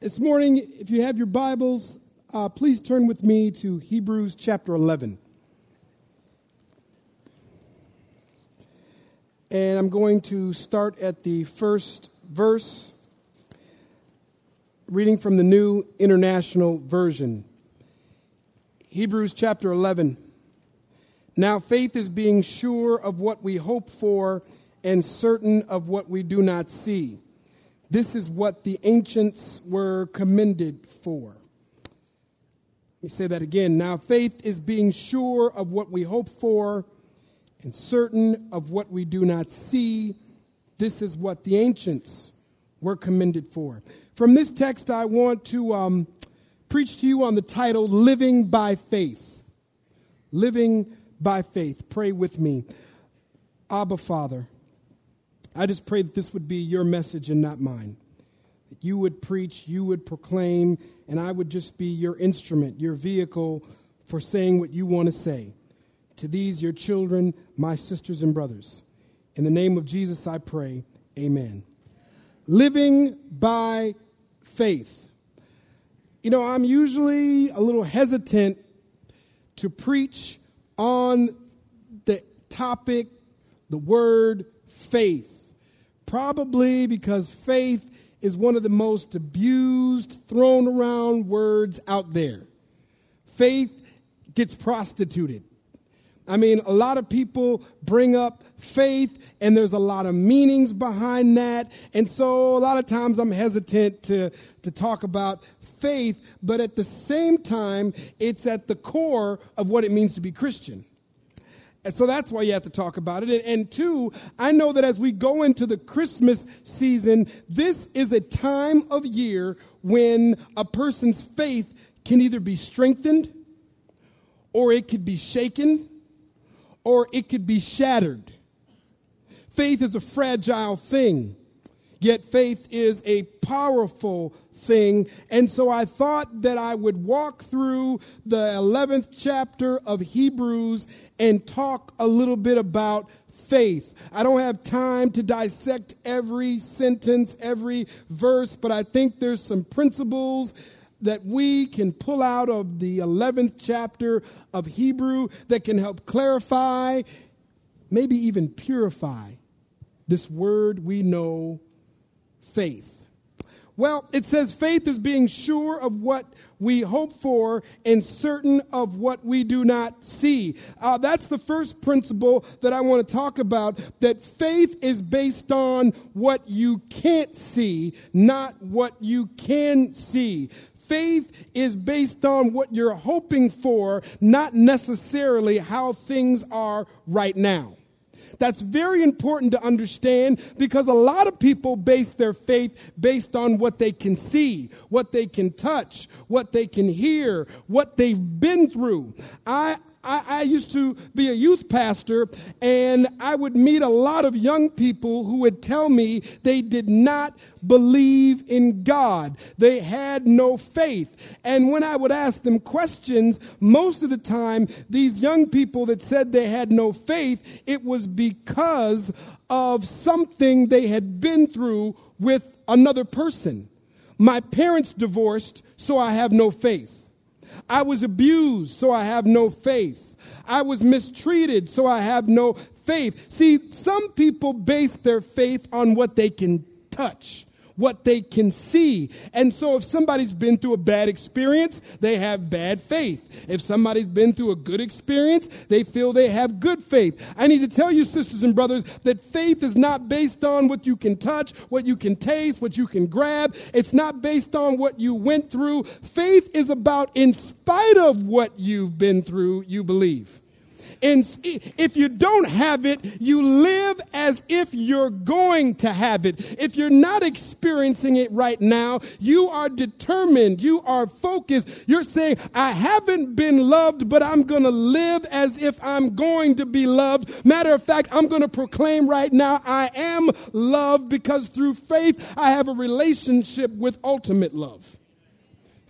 This morning, if you have your Bibles, uh, please turn with me to Hebrews chapter 11. And I'm going to start at the first verse, reading from the New International Version. Hebrews chapter 11. Now, faith is being sure of what we hope for and certain of what we do not see. This is what the ancients were commended for. Let me say that again. Now, faith is being sure of what we hope for and certain of what we do not see. This is what the ancients were commended for. From this text, I want to um, preach to you on the title Living by Faith. Living by Faith. Pray with me. Abba, Father. I just pray that this would be your message and not mine. That you would preach, you would proclaim, and I would just be your instrument, your vehicle for saying what you want to say. To these, your children, my sisters and brothers. In the name of Jesus, I pray. Amen. Living by faith. You know, I'm usually a little hesitant to preach on the topic, the word faith Probably because faith is one of the most abused, thrown around words out there. Faith gets prostituted. I mean, a lot of people bring up faith, and there's a lot of meanings behind that. And so, a lot of times, I'm hesitant to, to talk about faith, but at the same time, it's at the core of what it means to be Christian. And so that's why you have to talk about it. And, and, two, I know that as we go into the Christmas season, this is a time of year when a person's faith can either be strengthened, or it could be shaken, or it could be shattered. Faith is a fragile thing, yet faith is a powerful thing. And so I thought that I would walk through the 11th chapter of Hebrews and talk a little bit about faith. I don't have time to dissect every sentence, every verse, but I think there's some principles that we can pull out of the 11th chapter of Hebrew that can help clarify, maybe even purify this word we know, faith. Well, it says faith is being sure of what we hope for and certain of what we do not see. Uh, that's the first principle that I want to talk about that faith is based on what you can't see, not what you can see. Faith is based on what you're hoping for, not necessarily how things are right now. That's very important to understand because a lot of people base their faith based on what they can see, what they can touch, what they can hear, what they've been through. I, I, I, used to be a youth pastor, and I would meet a lot of young people who would tell me they did not believe in God. They had no faith. And when I would ask them questions, most of the time, these young people that said they had no faith, it was because of something they had been through with another person. My parents divorced, so I have no faith. I was abused, so I have no faith. I was mistreated, so I have no faith. See, some people base their faith on what they can touch what they can see. And so if somebody's been through a bad experience, they have bad faith. If somebody's been through a good experience, they feel they have good faith. I need to tell you, sisters and brothers, that faith is not based on what you can touch, what you can taste, what you can grab. It's not based on what you went through. Faith is about, in spite of what you've been through, you believe. And if you don't have it, you live as if you're going to have it. If you're not experiencing it right now, you are determined, you are focused. You're saying, I haven't been loved, but I'm going to live as if I'm going to be loved. Matter of fact, I'm going to proclaim right now, I am loved because through faith, I have a relationship with ultimate love.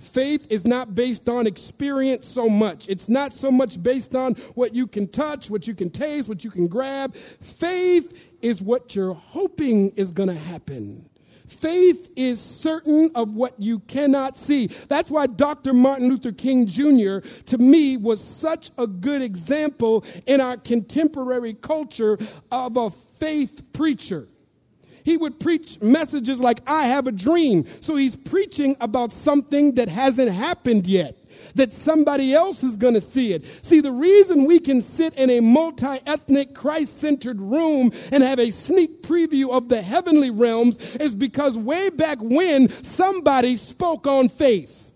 Faith is not based on experience so much. It's not so much based on what you can touch, what you can taste, what you can grab. Faith is what you're hoping is going to happen. Faith is certain of what you cannot see. That's why Dr. Martin Luther King Jr., to me, was such a good example in our contemporary culture of a faith preacher. He would preach messages like, I have a dream. So he's preaching about something that hasn't happened yet that somebody else is going to see it. See, the reason we can sit in a multi ethnic, Christ centered room and have a sneak preview of the heavenly realms is because way back when somebody spoke on faith.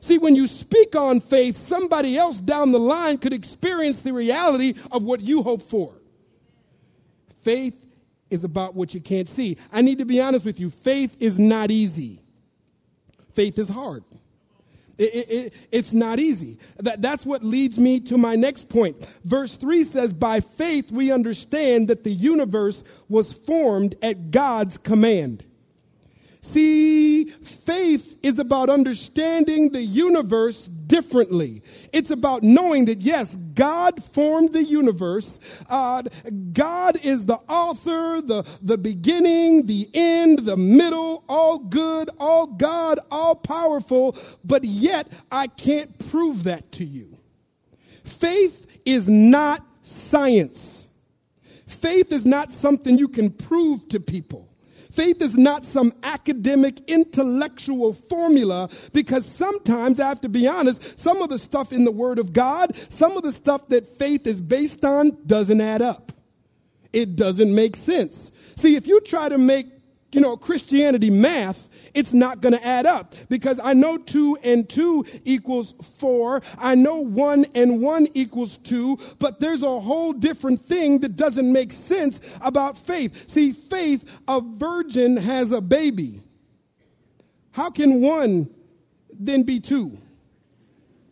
See, when you speak on faith, somebody else down the line could experience the reality of what you hope for. Faith is about what you can't see. I need to be honest with you faith is not easy, faith is hard. It, it, it, it's not easy. That, that's what leads me to my next point. Verse 3 says, By faith we understand that the universe was formed at God's command. See, faith is about understanding the universe differently. It's about knowing that, yes, God formed the universe. Uh, God is the author, the, the beginning, the end, the middle, all good, all God, all powerful, but yet I can't prove that to you. Faith is not science. Faith is not something you can prove to people. Faith is not some academic, intellectual formula because sometimes, I have to be honest, some of the stuff in the Word of God, some of the stuff that faith is based on doesn't add up. It doesn't make sense. See, if you try to make, you know, Christianity math, it's not going to add up because I know two and two equals four. I know one and one equals two, but there's a whole different thing that doesn't make sense about faith. See, faith, a virgin has a baby. How can one then be two?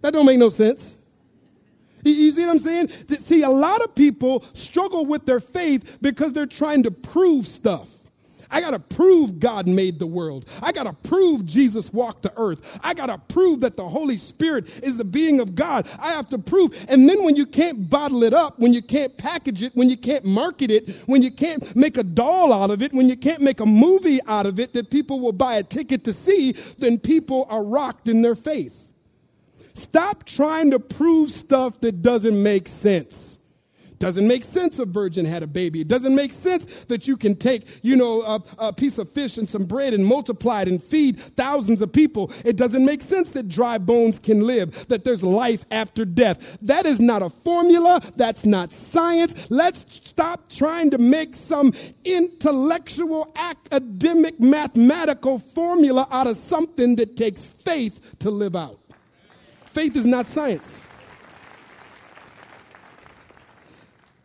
That don't make no sense. You see what I'm saying? See, a lot of people struggle with their faith because they're trying to prove stuff. I got to prove God made the world. I got to prove Jesus walked the earth. I got to prove that the Holy Spirit is the being of God. I have to prove. And then when you can't bottle it up, when you can't package it, when you can't market it, when you can't make a doll out of it, when you can't make a movie out of it that people will buy a ticket to see, then people are rocked in their faith. Stop trying to prove stuff that doesn't make sense. Doesn't make sense a virgin had a baby. It doesn't make sense that you can take, you know, a, a, piece of fish and some bread and multiply it and feed thousands of people. It doesn't make sense that dry bones can live, that there's life after death. That is not a formula. That's not science. Let's stop trying to make some intellectual, academic, mathematical formula out of something that takes faith to live out. Faith is not science.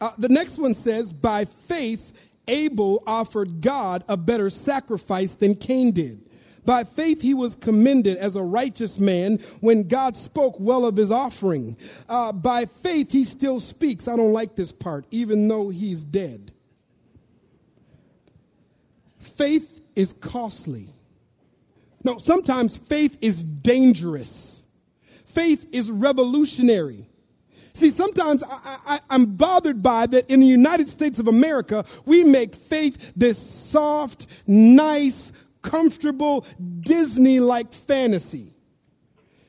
Uh, the next one says, by faith, Abel offered God a better sacrifice than Cain did. By faith, he was commended as a righteous man when God spoke well of his offering. Uh, by faith, he still speaks. I don't like this part, even though he's dead. Faith is costly. No, sometimes faith is dangerous. Faith is revolutionary. See, sometimes I, am bothered by that in the United States of America, we make faith this soft, nice, comfortable, Disney like fantasy.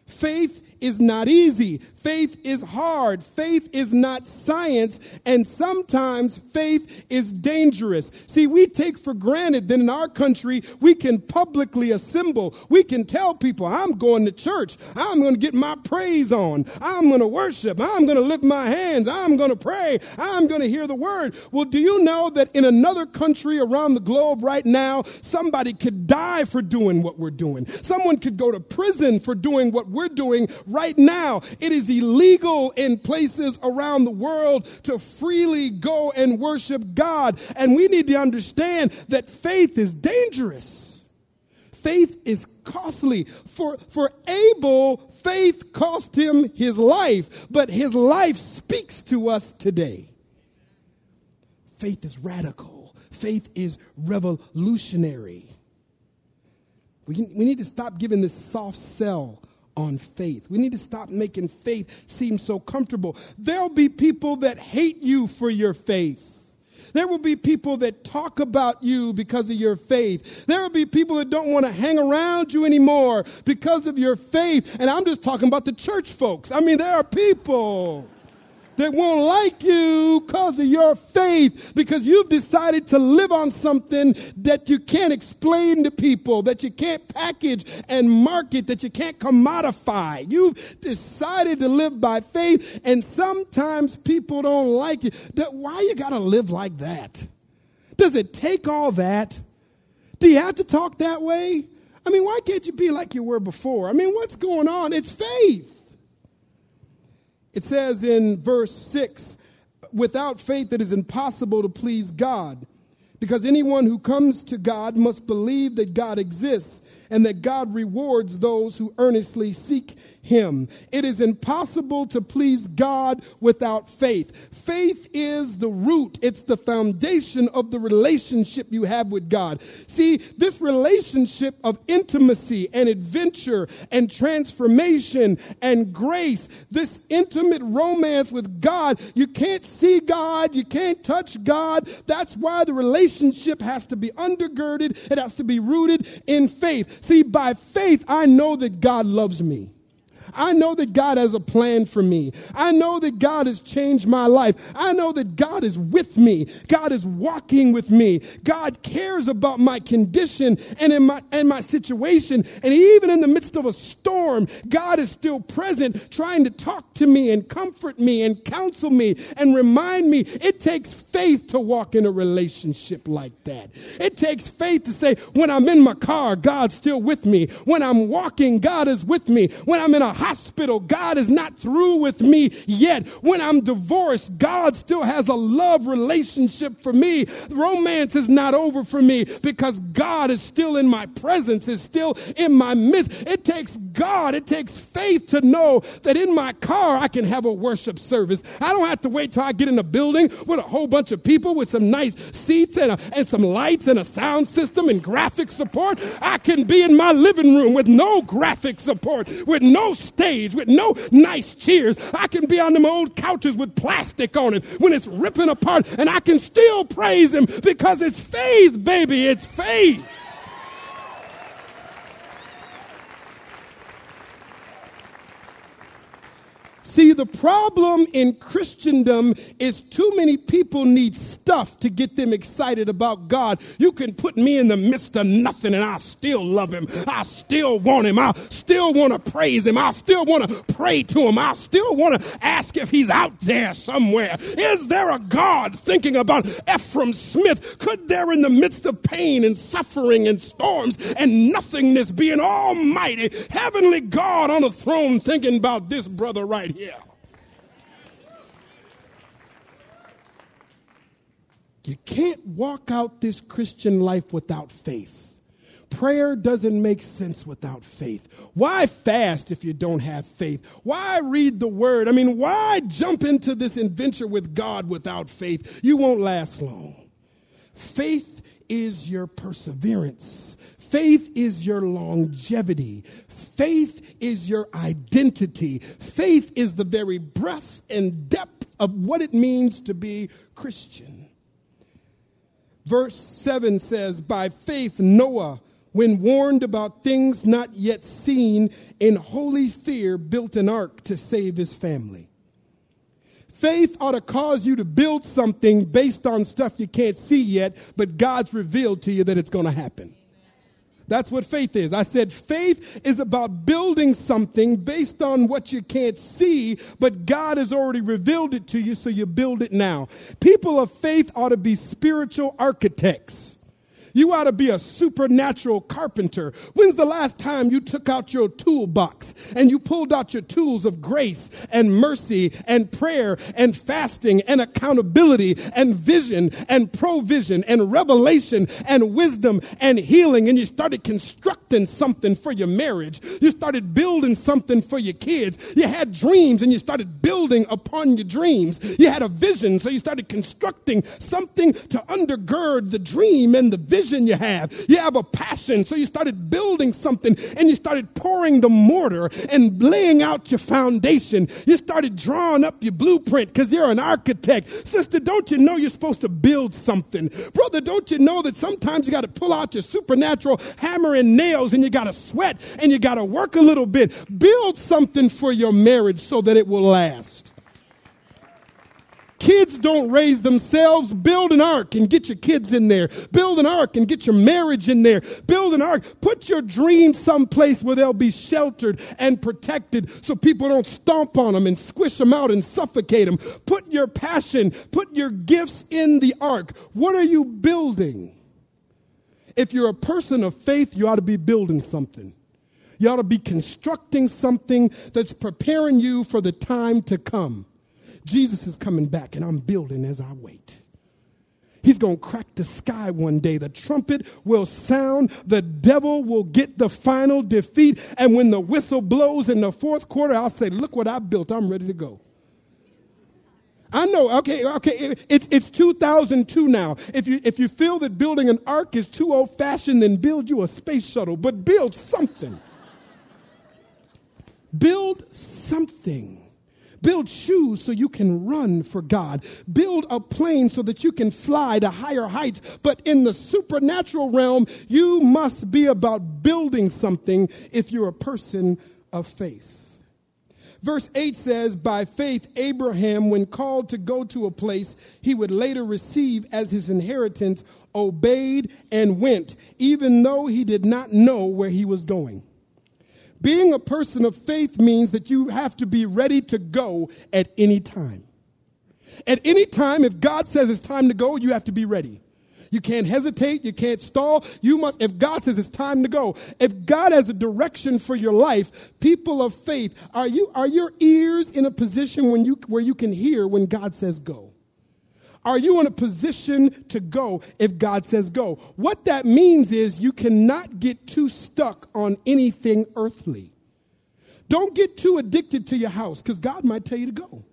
Faith is not easy. Faith is hard. Faith is not science. And sometimes faith is dangerous. See, we take for granted that in our country, we can publicly assemble. We can tell people, I'm going to church. I'm going to get my praise on. I'm going to worship. I'm going to lift my hands. I'm going to pray. I'm going to hear the word. Well, do you know that in another country around the globe right now, somebody could die for doing what we're doing? Someone could go to prison for doing what we're doing right now. It is illegal in places around the world to freely go and worship God. And we need to understand that faith is dangerous. Faith is costly. For, for Abel, faith cost him his life, but his life speaks to us today. Faith is radical. Faith is revolutionary. We, we need to stop giving this soft sell on faith. We need to stop making faith seem so comfortable. There'll be people that hate you for your faith. There will be people that talk about you because of your faith. There will be people that don't want to hang around you anymore because of your faith. And I'm just talking about the church folks. I mean, there are people that won't like you because of your faith, because you've decided to live on something that you can't explain to people, that you can't package and market, that you can't commodify. You've decided to live by faith, and sometimes people don't like you. Why you got to live like that? Does it take all that? Do you have to talk that way? I mean, why can't you be like you were before? I mean, what's going on? It's faith. It says in verse 6 without faith, it is impossible to please God because anyone who comes to God must believe that God exists and that God rewards those who earnestly seek him. It is impossible to please God without faith. Faith is the root, it's the foundation of the relationship you have with God. See, this relationship of intimacy and adventure and transformation and grace, this intimate romance with God, you can't see God, you can't touch God. That's why the relationship has to be undergirded, it has to be rooted in faith. See, by faith, I know that God loves me. I know that God has a plan for me. I know that God has changed my life. I know that God is with me. God is walking with me. God cares about my condition and in my and my situation. And even in the midst of a storm, God is still present, trying to talk to me and comfort me and counsel me and remind me. It takes faith to walk in a relationship like that. It takes faith to say, when I'm in my car, God's still with me. When I'm walking, God is with me. When I'm in a hospital, God is not through with me yet. When I'm divorced, God still has a love relationship for me. Romance is not over for me because God is still in my presence, is still in my midst. It takes God, it takes faith to know that in my car I can have a worship service. I don't have to wait till I get in a building with a whole bunch of people with some nice seats and, a, and some lights and a sound system and graphic support. I can be in my living room with no graphic support, with no stage with no nice chairs. I can be on them old couches with plastic on it when it's ripping apart, and I can still praise Him because it's faith, baby. It's faith. See, the problem in Christendom is too many people need stuff to get them excited about God. You can put me in the midst of nothing and I still love him. I still want him. I still want to praise him. I still want to pray to him. I still want to ask if he's out there somewhere. Is there a God thinking about Efrem Smith? Could there in the midst of pain and suffering and storms and nothingness be an almighty heavenly God on a throne thinking about this brother right here? You can't walk out this Christian life without faith. Prayer doesn't make sense without faith. Why fast if you don't have faith? Why read the word? I mean, why jump into this adventure with God without faith? You won't last long. Faith is your perseverance. Faith is your longevity. Faith is your identity. Faith is the very breadth and depth of what it means to be Christian. Verse 7 says, By faith, Noah, when warned about things not yet seen, in holy fear built an ark to save his family. Faith ought to cause you to build something based on stuff you can't see yet, but God's revealed to you that it's going to happen. That's what faith is. I said faith is about building something based on what you can't see, but God has already revealed it to you, so you build it now. People of faith ought to be spiritual architects. You ought to be a supernatural carpenter. When's the last time you took out your toolbox and you pulled out your tools of grace and mercy and prayer and fasting and accountability and vision and provision and revelation and wisdom and healing and you started constructing something for your marriage? You started building something for your kids. You had dreams and you started building upon your dreams. You had a vision, so you started constructing something to undergird the dream and the vision vision you have. You have a passion. So you started building something and you started pouring the mortar and laying out your foundation. You started drawing up your blueprint because you're an architect. Sister, don't you know you're supposed to build something? Brother, don't you know that sometimes you got to pull out your supernatural hammer and nails and you got to sweat and you got to work a little bit. Build something for your marriage so that it will last. Kids don't raise themselves. Build an ark and get your kids in there. Build an ark and get your marriage in there. Build an ark. Put your dreams someplace where they'll be sheltered and protected so people don't stomp on them and squish them out and suffocate them. Put your passion, put your gifts in the ark. What are you building? If you're a person of faith, you ought to be building something. You ought to be constructing something that's preparing you for the time to come. Jesus is coming back, and I'm building as I wait. He's going to crack the sky one day. The trumpet will sound. The devil will get the final defeat. And when the whistle blows in the fourth quarter, I'll say, Look what I built. I'm ready to go. I know, okay, okay, it's, it's 2002 now. If you, if you feel that building an ark is too old fashioned, then build you a space shuttle, but build something. build something. Build shoes so you can run for God. Build a plane so that you can fly to higher heights. But in the supernatural realm, you must be about building something if you're a person of faith. Verse 8 says, By faith, Abraham, when called to go to a place he would later receive as his inheritance, obeyed and went, even though he did not know where he was going. Being a person of faith means that you have to be ready to go at any time. At any time, if God says it's time to go, you have to be ready. You can't hesitate. You can't stall. You must, if God says it's time to go, if God has a direction for your life, people of faith, are you, are your ears in a position when you, where you can hear when God says go? Are you in a position to go if God says go? What that means is you cannot get too stuck on anything earthly. Don't get too addicted to your house because God might tell you to go.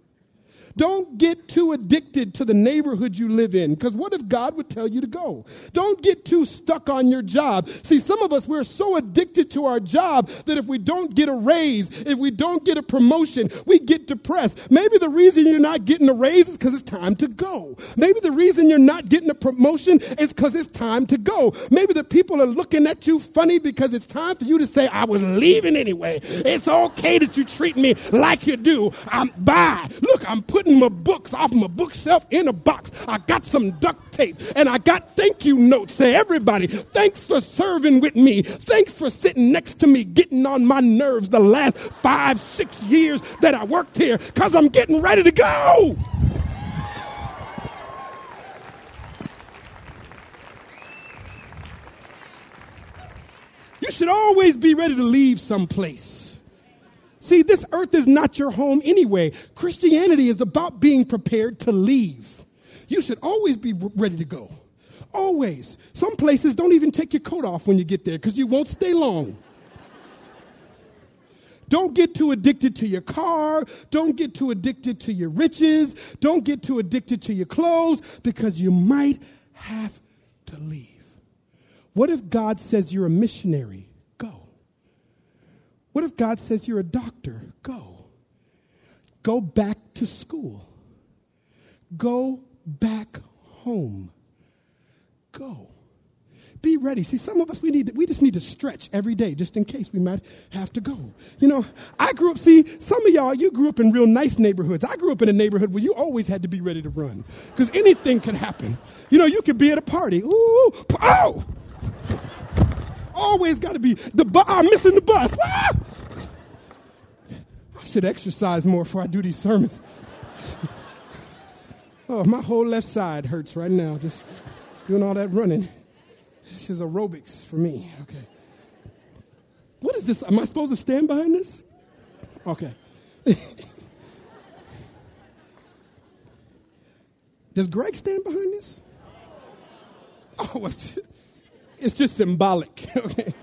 Don't get too addicted to the neighborhood you live in, because what if God would tell you to go? Don't get too stuck on your job. See, some of us, we're so addicted to our job that if we don't get a raise, if we don't get a promotion, we get depressed. Maybe the reason you're not getting a raise is because it's time to go. Maybe the reason you're not getting a promotion is because it's time to go. Maybe the people are looking at you funny because it's time for you to say, I was leaving anyway. It's okay that you treat me like you do. I'm bye. Look, I'm putting my books off my bookshelf in a box. I got some duct tape and I got thank you notes. Say, everybody, thanks for serving with me. Thanks for sitting next to me, getting on my nerves the last five, six years that I worked here because I'm getting ready to go. You should always be ready to leave someplace. See, this earth is not your home anyway. Christianity is about being prepared to leave. You should always be ready to go. Always. Some places don't even take your coat off when you get there because you won't stay long. Don't get too addicted to your car. Don't get too addicted to your riches. Don't get too addicted to your clothes because you might have to leave. What if God says you're a missionary? What if God says you're a doctor? Go. Go back to school. Go back home. Go. Be ready. See, some of us, we, need we just need to stretch every day just in case we might have to go. You know, I grew up, see, some of y'all, you grew up in real nice neighborhoods. I grew up in a neighborhood where you always had to be ready to run because anything could happen. You know, you could be at a party. Ooh, oh! Always got to be the bu- I'm missing the bus. Ah! I should exercise more before I do these sermons. oh, my whole left side hurts right now just doing all that running. This is aerobics for me. Okay. What is this? Am I supposed to stand behind this? Okay. Does Greg stand behind this? Oh, it's just symbolic. Okay.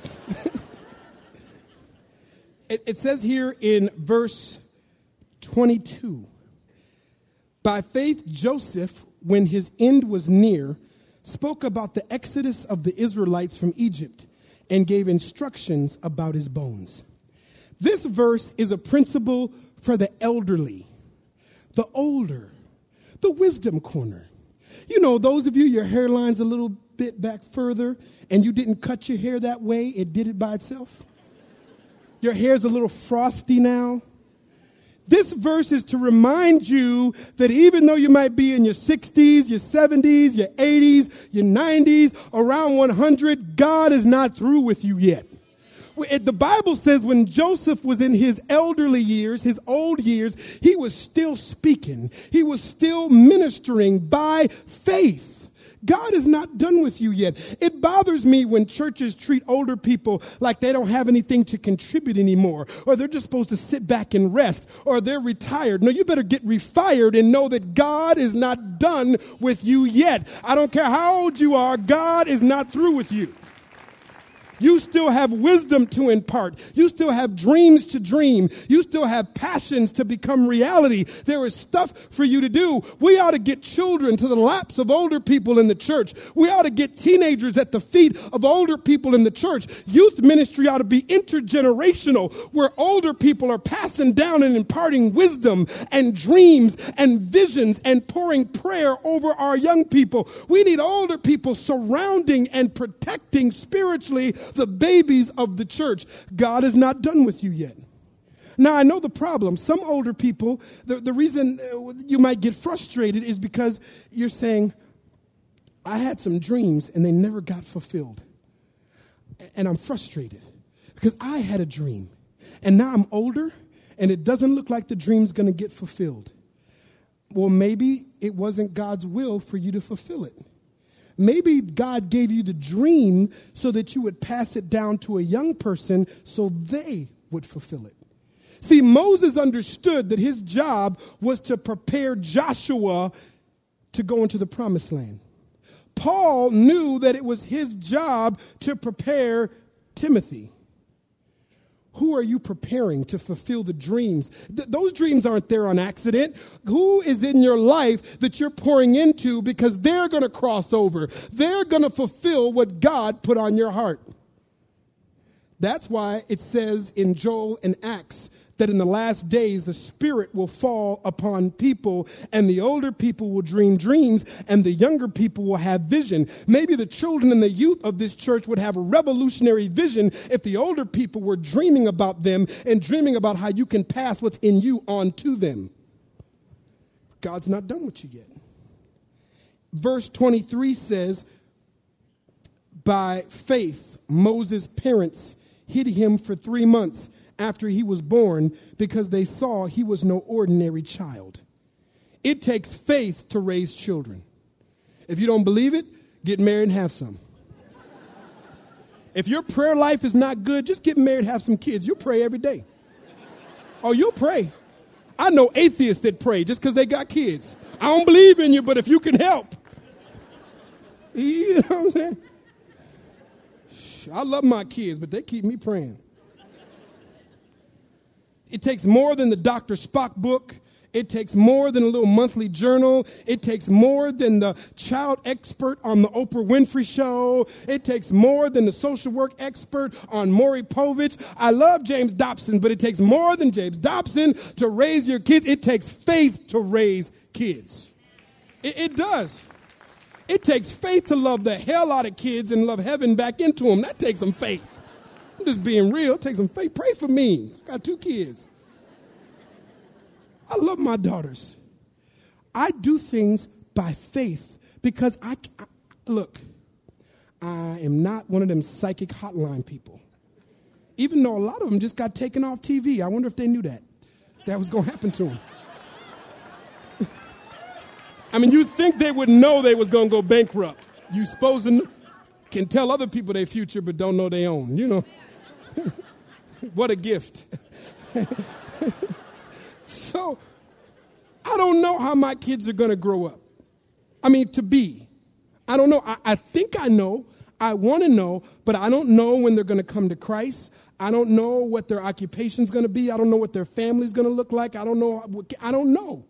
it, it says here in verse 22 By faith, Joseph, when his end was near, spoke about the exodus of the Israelites from Egypt and gave instructions about his bones. This verse is a principle for the elderly, the older, the wisdom corner. You know, those of you, your hairline's a little bit back further and you didn't cut your hair that way, it did it by itself. Your hair's a little frosty now. This verse is to remind you that even though you might be in your 60s, your 70s, your 80s, your 90s, around 100, God is not through with you yet. The Bible says when Joseph was in his elderly years, his old years, he was still speaking. He was still ministering by faith. God is not done with you yet. It bothers me when churches treat older people like they don't have anything to contribute anymore, or they're just supposed to sit back and rest, or they're retired. No, you better get refired and know that God is not done with you yet. I don't care how old you are, God is not through with you. You still have wisdom to impart. You still have dreams to dream. You still have passions to become reality. There is stuff for you to do. We ought to get children to the laps of older people in the church. We ought to get teenagers at the feet of older people in the church. Youth ministry ought to be intergenerational, where older people are passing down and imparting wisdom and dreams and visions and pouring prayer over our young people. We need older people surrounding and protecting spiritually the babies of the church. God is not done with you yet. Now, I know the problem. Some older people, the, the reason uh, you might get frustrated is because you're saying, I had some dreams and they never got fulfilled. And I'm frustrated because I had a dream and now I'm older and it doesn't look like the dream's going to get fulfilled. Well, maybe it wasn't God's will for you to fulfill it. Maybe God gave you the dream so that you would pass it down to a young person so they would fulfill it. See, Moses understood that his job was to prepare Joshua to go into the promised land. Paul knew that it was his job to prepare Timothy. Who are you preparing to fulfill the dreams? Th- those dreams aren't there on accident. Who is in your life that you're pouring into because they're going to cross over? They're going to fulfill what God put on your heart. That's why it says in Joel and Acts that in the last days the Spirit will fall upon people, and the older people will dream dreams, and the younger people will have vision. Maybe the children and the youth of this church would have a revolutionary vision if the older people were dreaming about them and dreaming about how you can pass what's in you on to them. God's not done with you yet. Verse 23 says, By faith, Moses' parents hid him for three months after he was born because they saw he was no ordinary child. It takes faith to raise children. If you don't believe it, get married and have some. If your prayer life is not good, just get married, have some kids. You'll pray every day. Oh, you'll pray. I know atheists that pray just because they got kids. I don't believe in you, but if you can help. You know what I'm saying? I love my kids, but they keep me praying. It takes more than the Dr. Spock book. It takes more than a little monthly journal. It takes more than the child expert on the Oprah Winfrey Show. It takes more than the social work expert on Maury Povich. I love James Dobson, but it takes more than James Dobson to raise your kids. It takes faith to raise kids. It, it does. It takes faith to love the hell out of kids and love heaven back into them. That takes some faith. I'm just being real. Take some faith. Pray for me. I got two kids. I love my daughters. I do things by faith because I, I look, I am not one of them psychic hotline people. Even though a lot of them just got taken off TV. I wonder if they knew that. That was going to happen to them. I mean, you think they would know they was going to go bankrupt. You supposed can tell other people their future, but don't know their own, you know. What a gift. so I don't know how my kids are going to grow up. I mean, to be. I don't know. I, I think I know. I want to know, but I don't know when they're going to come to Christ. I don't know what their occupation's going to be. I don't know what their family's going to look like. I don't know. I don't know.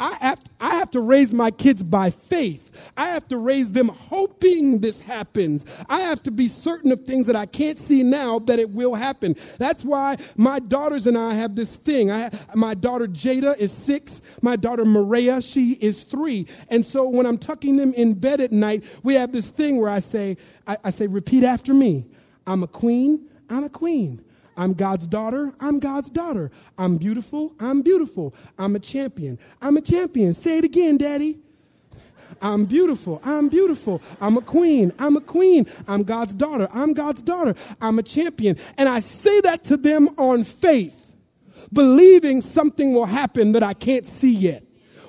I have, I have to raise my kids by faith. I have to raise them hoping this happens. I have to be certain of things that I can't see now that it will happen. That's why my daughters and I have this thing. I, my daughter Jada is six. My daughter Maria, she is three. And so when I'm tucking them in bed at night, we have this thing where I say, I, I say, repeat after me. I'm a queen. I'm a queen. I'm God's daughter. I'm God's daughter. I'm beautiful. I'm beautiful. I'm a champion. I'm a champion. Say it again, Daddy. I'm beautiful. I'm beautiful. I'm a queen. I'm a queen. I'm God's daughter. I'm God's daughter. I'm a champion. And I say that to them on faith, believing something will happen that I can't see yet.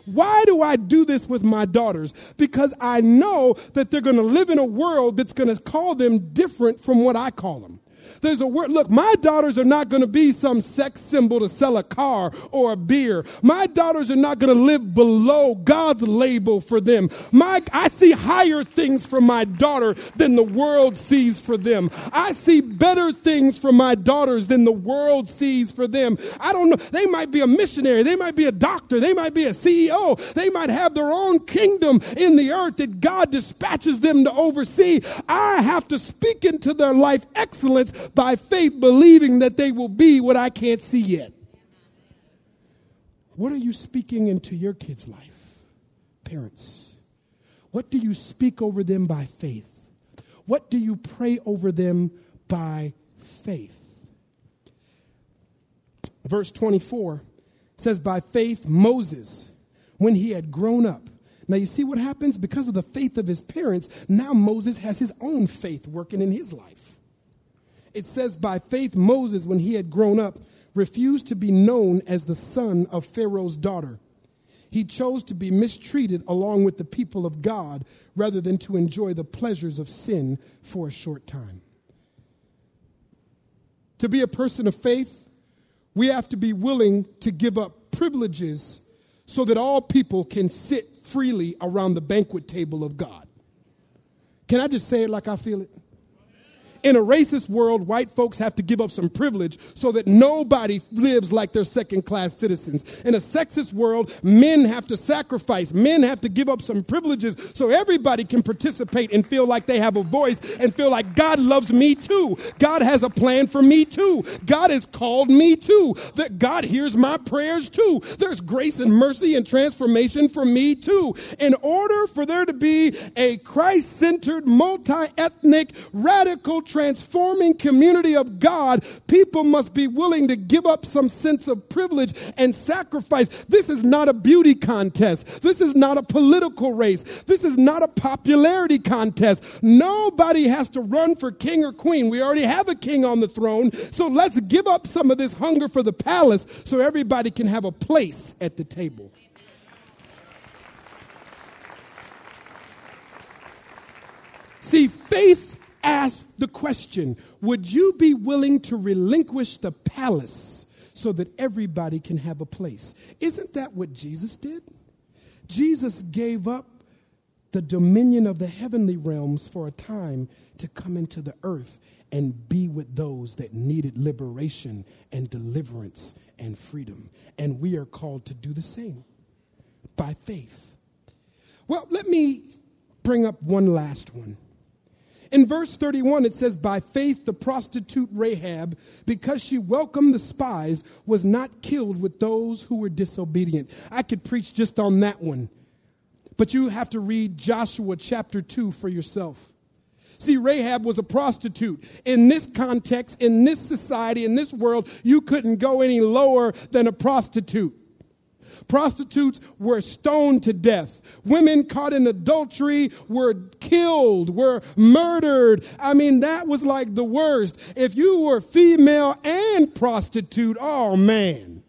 Why do I do this with my daughters? Because I know that they're going to live in a world that's going to call them different from what I call them. There's a word. Look, my daughters are not going to be some sex symbol to sell a car or a beer. My daughters are not going to live below God's label for them. My, I see higher things for my daughter than the world sees for them. I see better things for my daughters than the world sees for them. I don't know. They might be a missionary. They might be a doctor. They might be a CEO. They might have their own kingdom in the earth that God dispatches them to oversee. I have to speak into their life excellence by faith, believing that they will be what I can't see yet. What are you speaking into your kids' life, parents? What do you speak over them by faith? What do you pray over them by faith? Verse 24 says, By faith, Moses, when he had grown up, now, you see what happens? Because of the faith of his parents, now Moses has his own faith working in his life it says, by faith, Moses, when he had grown up, refused to be known as the son of Pharaoh's daughter. He chose to be mistreated along with the people of God rather than to enjoy the pleasures of sin for a short time. To be a person of faith, we have to be willing to give up privileges so that all people can sit freely around the banquet table of God. Can I just say it like I feel it? In a racist world, white folks have to give up some privilege so that nobody lives like they're second class citizens. In a sexist world, men have to sacrifice. Men have to give up some privileges so everybody can participate and feel like they have a voice and feel like God loves me too. God has a plan for me too. God has called me too. That God hears my prayers too. There's grace and mercy and transformation for me too. In order for there to be a Christ centered, multi ethnic, radical, transforming community of God, people must be willing to give up some sense of privilege and sacrifice. This is not a beauty contest. This is not a political race. This is not a popularity contest. Nobody has to run for king or queen. We already have a king on the throne. So let's give up some of this hunger for the palace so everybody can have a place at the table. See, faith ask the question Would you be willing to relinquish the palace so that everybody can have a place? Isn't that what Jesus did? Jesus gave up the dominion of the heavenly realms for a time to come into the earth and be with those that needed liberation and deliverance and freedom. And we are called to do the same by faith. Well, let me bring up one last one. In verse 31, it says, By faith, the prostitute Rahab, because she welcomed the spies, was not killed with those who were disobedient. I could preach just on that one, but you have to read Joshua chapter 2 for yourself. See, Rahab was a prostitute. In this context, in this society, in this world, you couldn't go any lower than a prostitute. Prostitutes were stoned to death. Women caught in adultery were killed, were murdered. I mean, that was like the worst. If you were female and prostitute, oh man.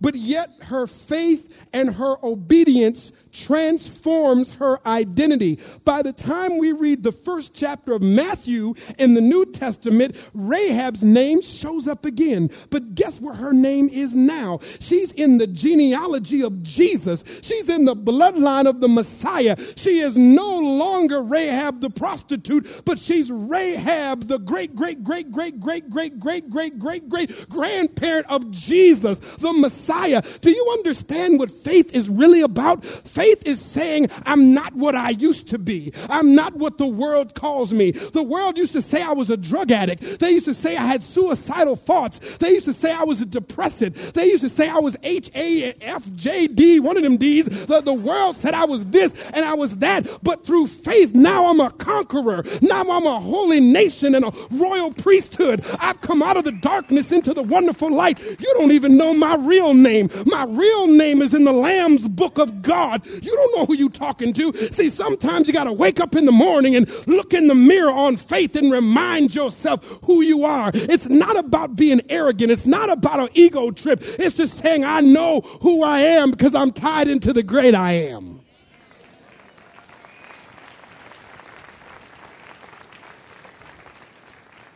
But yet her faith and her obedience transforms her identity. By the time we read the first chapter of Matthew in the New Testament, Rahab's name shows up again. But guess where her name is now? She's in the genealogy of Jesus. She's in the bloodline of the Messiah. She is no longer Rahab the prostitute, but she's Rahab the great, great, great, great, great, great, great, great, great, great grandparent of Jesus, the Messiah. Do you understand what faith is really about? Is saying, I'm not what I used to be. I'm not what the world calls me. The world used to say I was a drug addict. They used to say I had suicidal thoughts. They used to say I was a depressive. They used to say I was H A F J D, one of them D's. The, the world said I was this and I was that. But through faith, now I'm a conqueror. Now I'm a holy nation and a royal priesthood. I've come out of the darkness into the wonderful light. You don't even know my real name. My real name is in the Lamb's book of God. You don't know who you're talking to. See, sometimes you got to wake up in the morning and look in the mirror on faith and remind yourself who you are. It's not about being arrogant. It's not about an ego trip. It's just saying, I know who I am because I'm tied into the great I am.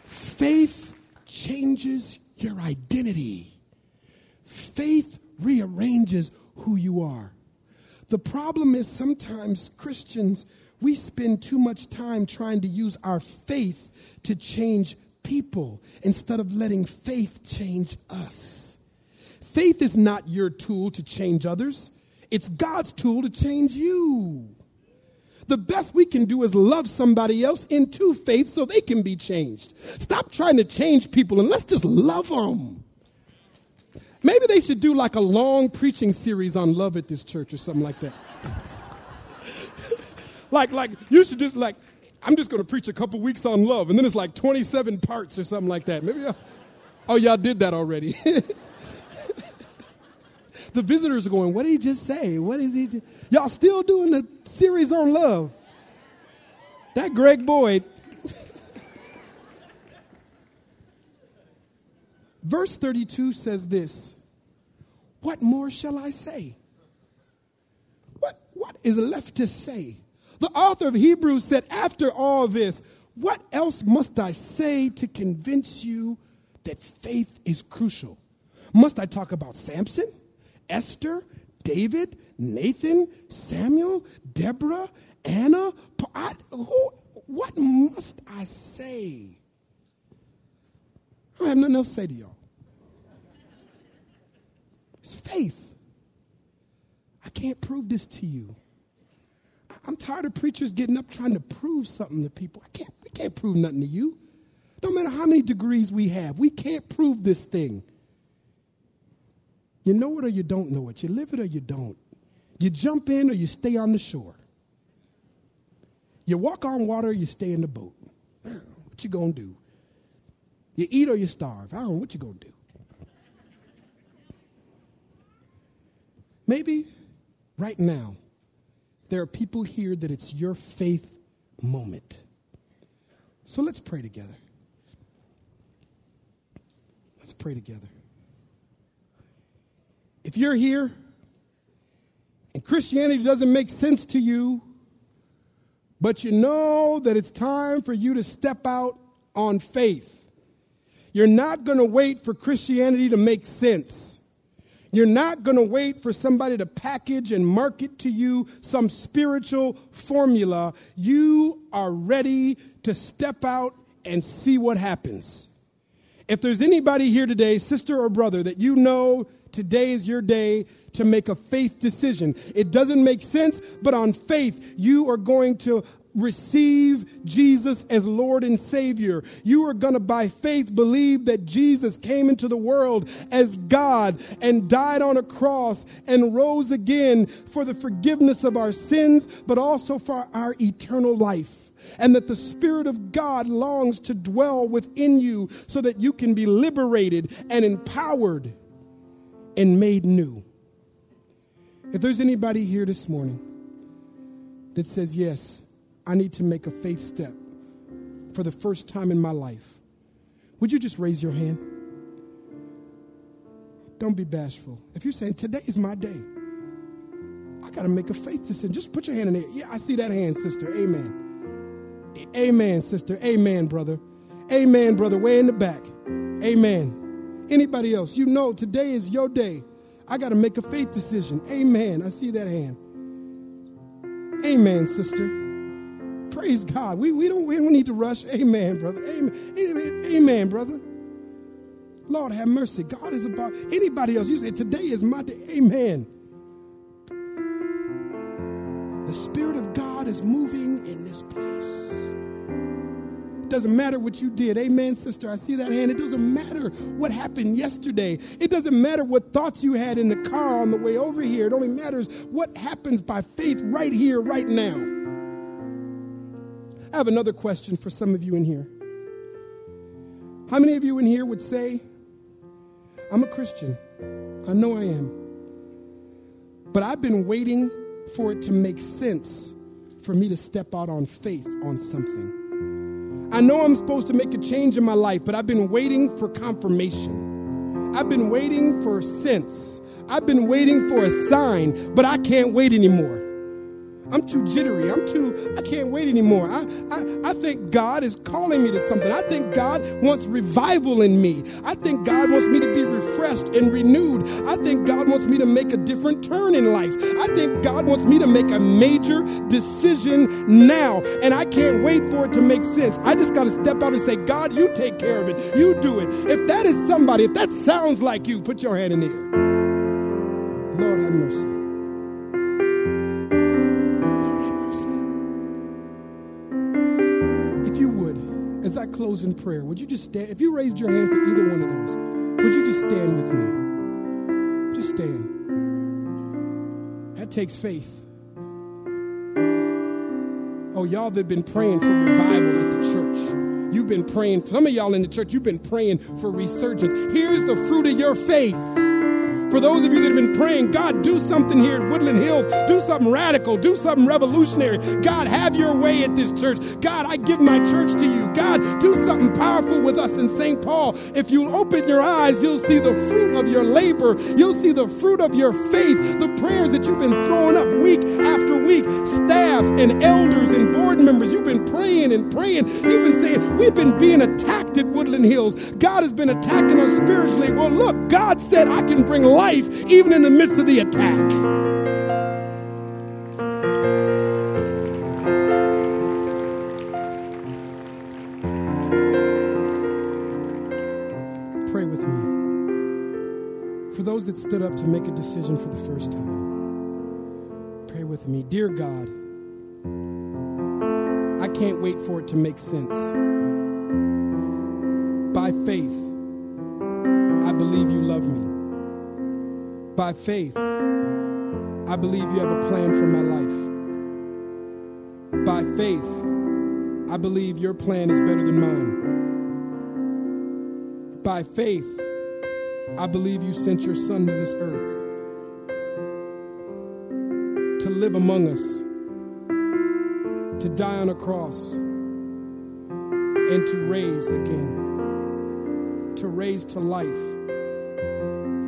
Faith changes your identity. Faith rearranges who you are. The problem is sometimes Christians, we spend too much time trying to use our faith to change people instead of letting faith change us. Faith is not your tool to change others, it's God's tool to change you. The best we can do is love somebody else into faith so they can be changed. Stop trying to change people and let's just love them. Maybe they should do like a long preaching series on love at this church or something like that. like, like you should just like, I'm just going to preach a couple weeks on love, and then it's like 27 parts or something like that. Maybe, y'all, oh, y'all did that already. the visitors are going, what did he just say? What is he? Just? Y'all still doing the series on love? That Greg Boyd. Verse 32 says this What more shall I say? What, what is left to say? The author of Hebrews said, After all this, what else must I say to convince you that faith is crucial? Must I talk about Samson, Esther, David, Nathan, Samuel, Deborah, Anna? I, who, what must I say? I have nothing else to say to y'all. It's faith. I can't prove this to you. I'm tired of preachers getting up trying to prove something to people. I can't, we can't prove nothing to you. Don't matter how many degrees we have, we can't prove this thing. You know it or you don't know it. You live it or you don't. You jump in or you stay on the shore. You walk on water or you stay in the boat. What you gonna do? You eat or you starve. I don't know what you gonna do. Maybe right now, there are people here that it's your faith moment. So let's pray together. Let's pray together. If you're here and Christianity doesn't make sense to you, but you know that it's time for you to step out on faith, you're not going to wait for Christianity to make sense. You're not going to wait for somebody to package and market to you some spiritual formula. You are ready to step out and see what happens. If there's anybody here today, sister or brother, that you know today is your day to make a faith decision, it doesn't make sense, but on faith, you are going to receive Jesus as Lord and Savior. You are going to, by faith, believe that Jesus came into the world as God and died on a cross and rose again for the forgiveness of our sins, but also for our eternal life. And that the Spirit of God longs to dwell within you so that you can be liberated and empowered and made new. If there's anybody here this morning that says, Yes, I need to make a faith step for the first time in my life. Would you just raise your hand? Don't be bashful. If you're saying, Today is my day, I, got to make a faith decision. Just put your hand in there. Yeah, I see that hand, sister. Amen. Amen, sister. Amen, brother. Amen, brother. Way in the back. Amen. Anybody else? You know today is your day. I got to make a faith decision. Amen. I see that hand. Amen, sister. Praise God. We, we, don't, we don't need to rush. Amen, brother. Amen. Amen, Amen brother. Lord have mercy. God is about anybody else. You say, Today is my day. Amen. The Spirit of God is moving in this place. It doesn't matter what you did. Amen, sister. I see that hand. It doesn't matter what happened yesterday. It doesn't matter what thoughts you had in the car on the way over here. It only matters what happens by faith right here, right now. I have another question for some of you in here. How many of you in here would say, I'm a Christian. I know I am. But I've been waiting for it to make sense for me to step out on faith on something. I know I'm supposed to make a change in my life, but I've been waiting for confirmation. I've been waiting for sense. I've been waiting for a sign, but I can't wait anymore. I'm too jittery. I'm too, I can't wait anymore. I, I, I think God is calling me to something. I think God wants revival in me. I think God wants me to be refreshed and renewed. I think God wants me to make a different turn in life. I think God wants me to make a major decision now. And I can't wait for it to make sense. I just got to step out and say, God, you take care of it. You do it. If that is somebody, if that sounds like you, put your hand in the air. Lord have mercy. Close in prayer, would you just stand? If you raised your hand for either one of those, would you just stand with me? Just stand. That takes faith. Oh, y'all that have been praying for revival at the church. You've been praying, some of y'all in the church, you've been praying for resurgence. Here's the fruit of your faith. For those of you that have been praying, God, do something here at Woodland Hills. Do something radical. Do something revolutionary. God, have your way at this church. God, I give my church to you. God, do something powerful with us in St. Paul. If you open your eyes, you'll see the fruit of your labor. You'll see the fruit of your faith, the prayers that you've been throwing up week after week. Staff and elders board members, you've been praying and praying. You've been saying, We've been being attacked at Woodland Hills. God has been attacking us spiritually. Well, look, God said, I can bring life even in the midst of the attack. Pray with me. For those that stood up to make a decision for the first time, pray with me. Dear God, can't wait for it to make sense. By faith, I believe you love me. By faith, I believe you have a plan for my life. By faith, I believe your plan is better than mine. By faith, I believe you sent your son to this earth to live among us, to die on a cross, and to raise again, to raise to life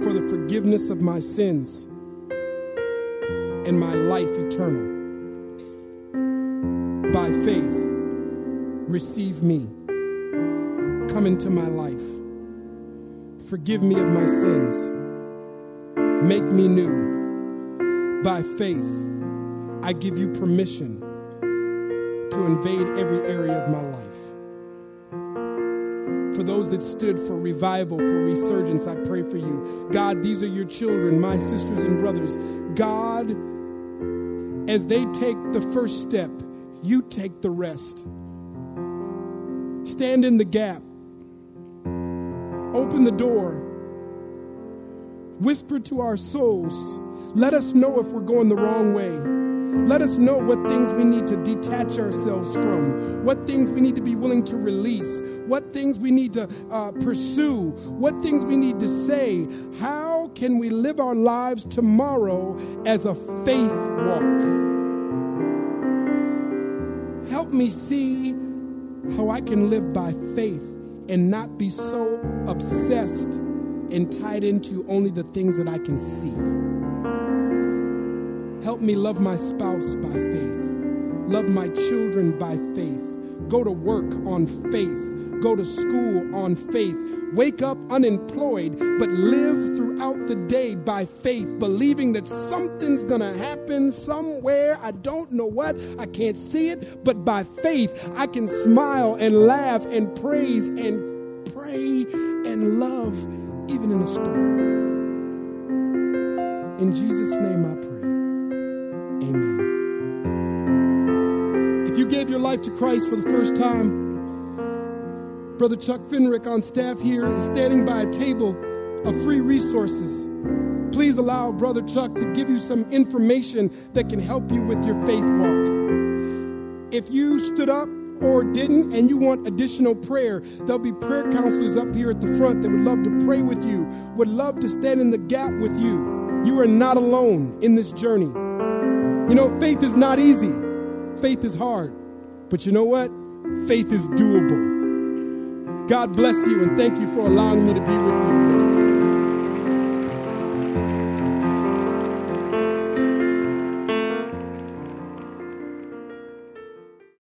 for the forgiveness of my sins and my life eternal. By faith, receive me. Come into my life. Forgive me of my sins. Make me new. By faith, I give you permission to invade every area of my life for those that stood for revival, for resurgence, I pray for you. God, these are your children, my sisters and brothers. God, as they take the first step, you take the rest. Stand in the gap. Open the door. Whisper to our souls. Let us know if we're going the wrong way. Let us know what things we need to detach ourselves from, what things we need to be willing to release, what things we need to uh, pursue, what things we need to say. How can we live our lives tomorrow as a faith walk? Help me see how I can live by faith and not be so obsessed and tied into only the things that I can see. Help me love my spouse by faith, love my children by faith, go to work on faith, go to school on faith, wake up unemployed, but live throughout the day by faith, believing that something's gonna happen somewhere. I don't know what, I can't see it, but by faith, I can smile and laugh and praise and pray and love even in the storm. In Jesus' name I pray. Amen. If you gave your life to Christ for the first time, Brother Chuck Finrick on staff here is standing by a table of free resources. Please allow Brother Chuck to give you some information that can help you with your faith walk. If you stood up or didn't and you want additional prayer, there'll be prayer counselors up here at the front that would love to pray with you, would love to stand in the gap with you. You are not alone in this journey. You know, faith is not easy, faith is hard. But you know what? Faith is doable. God bless you and thank you for allowing me to be with you.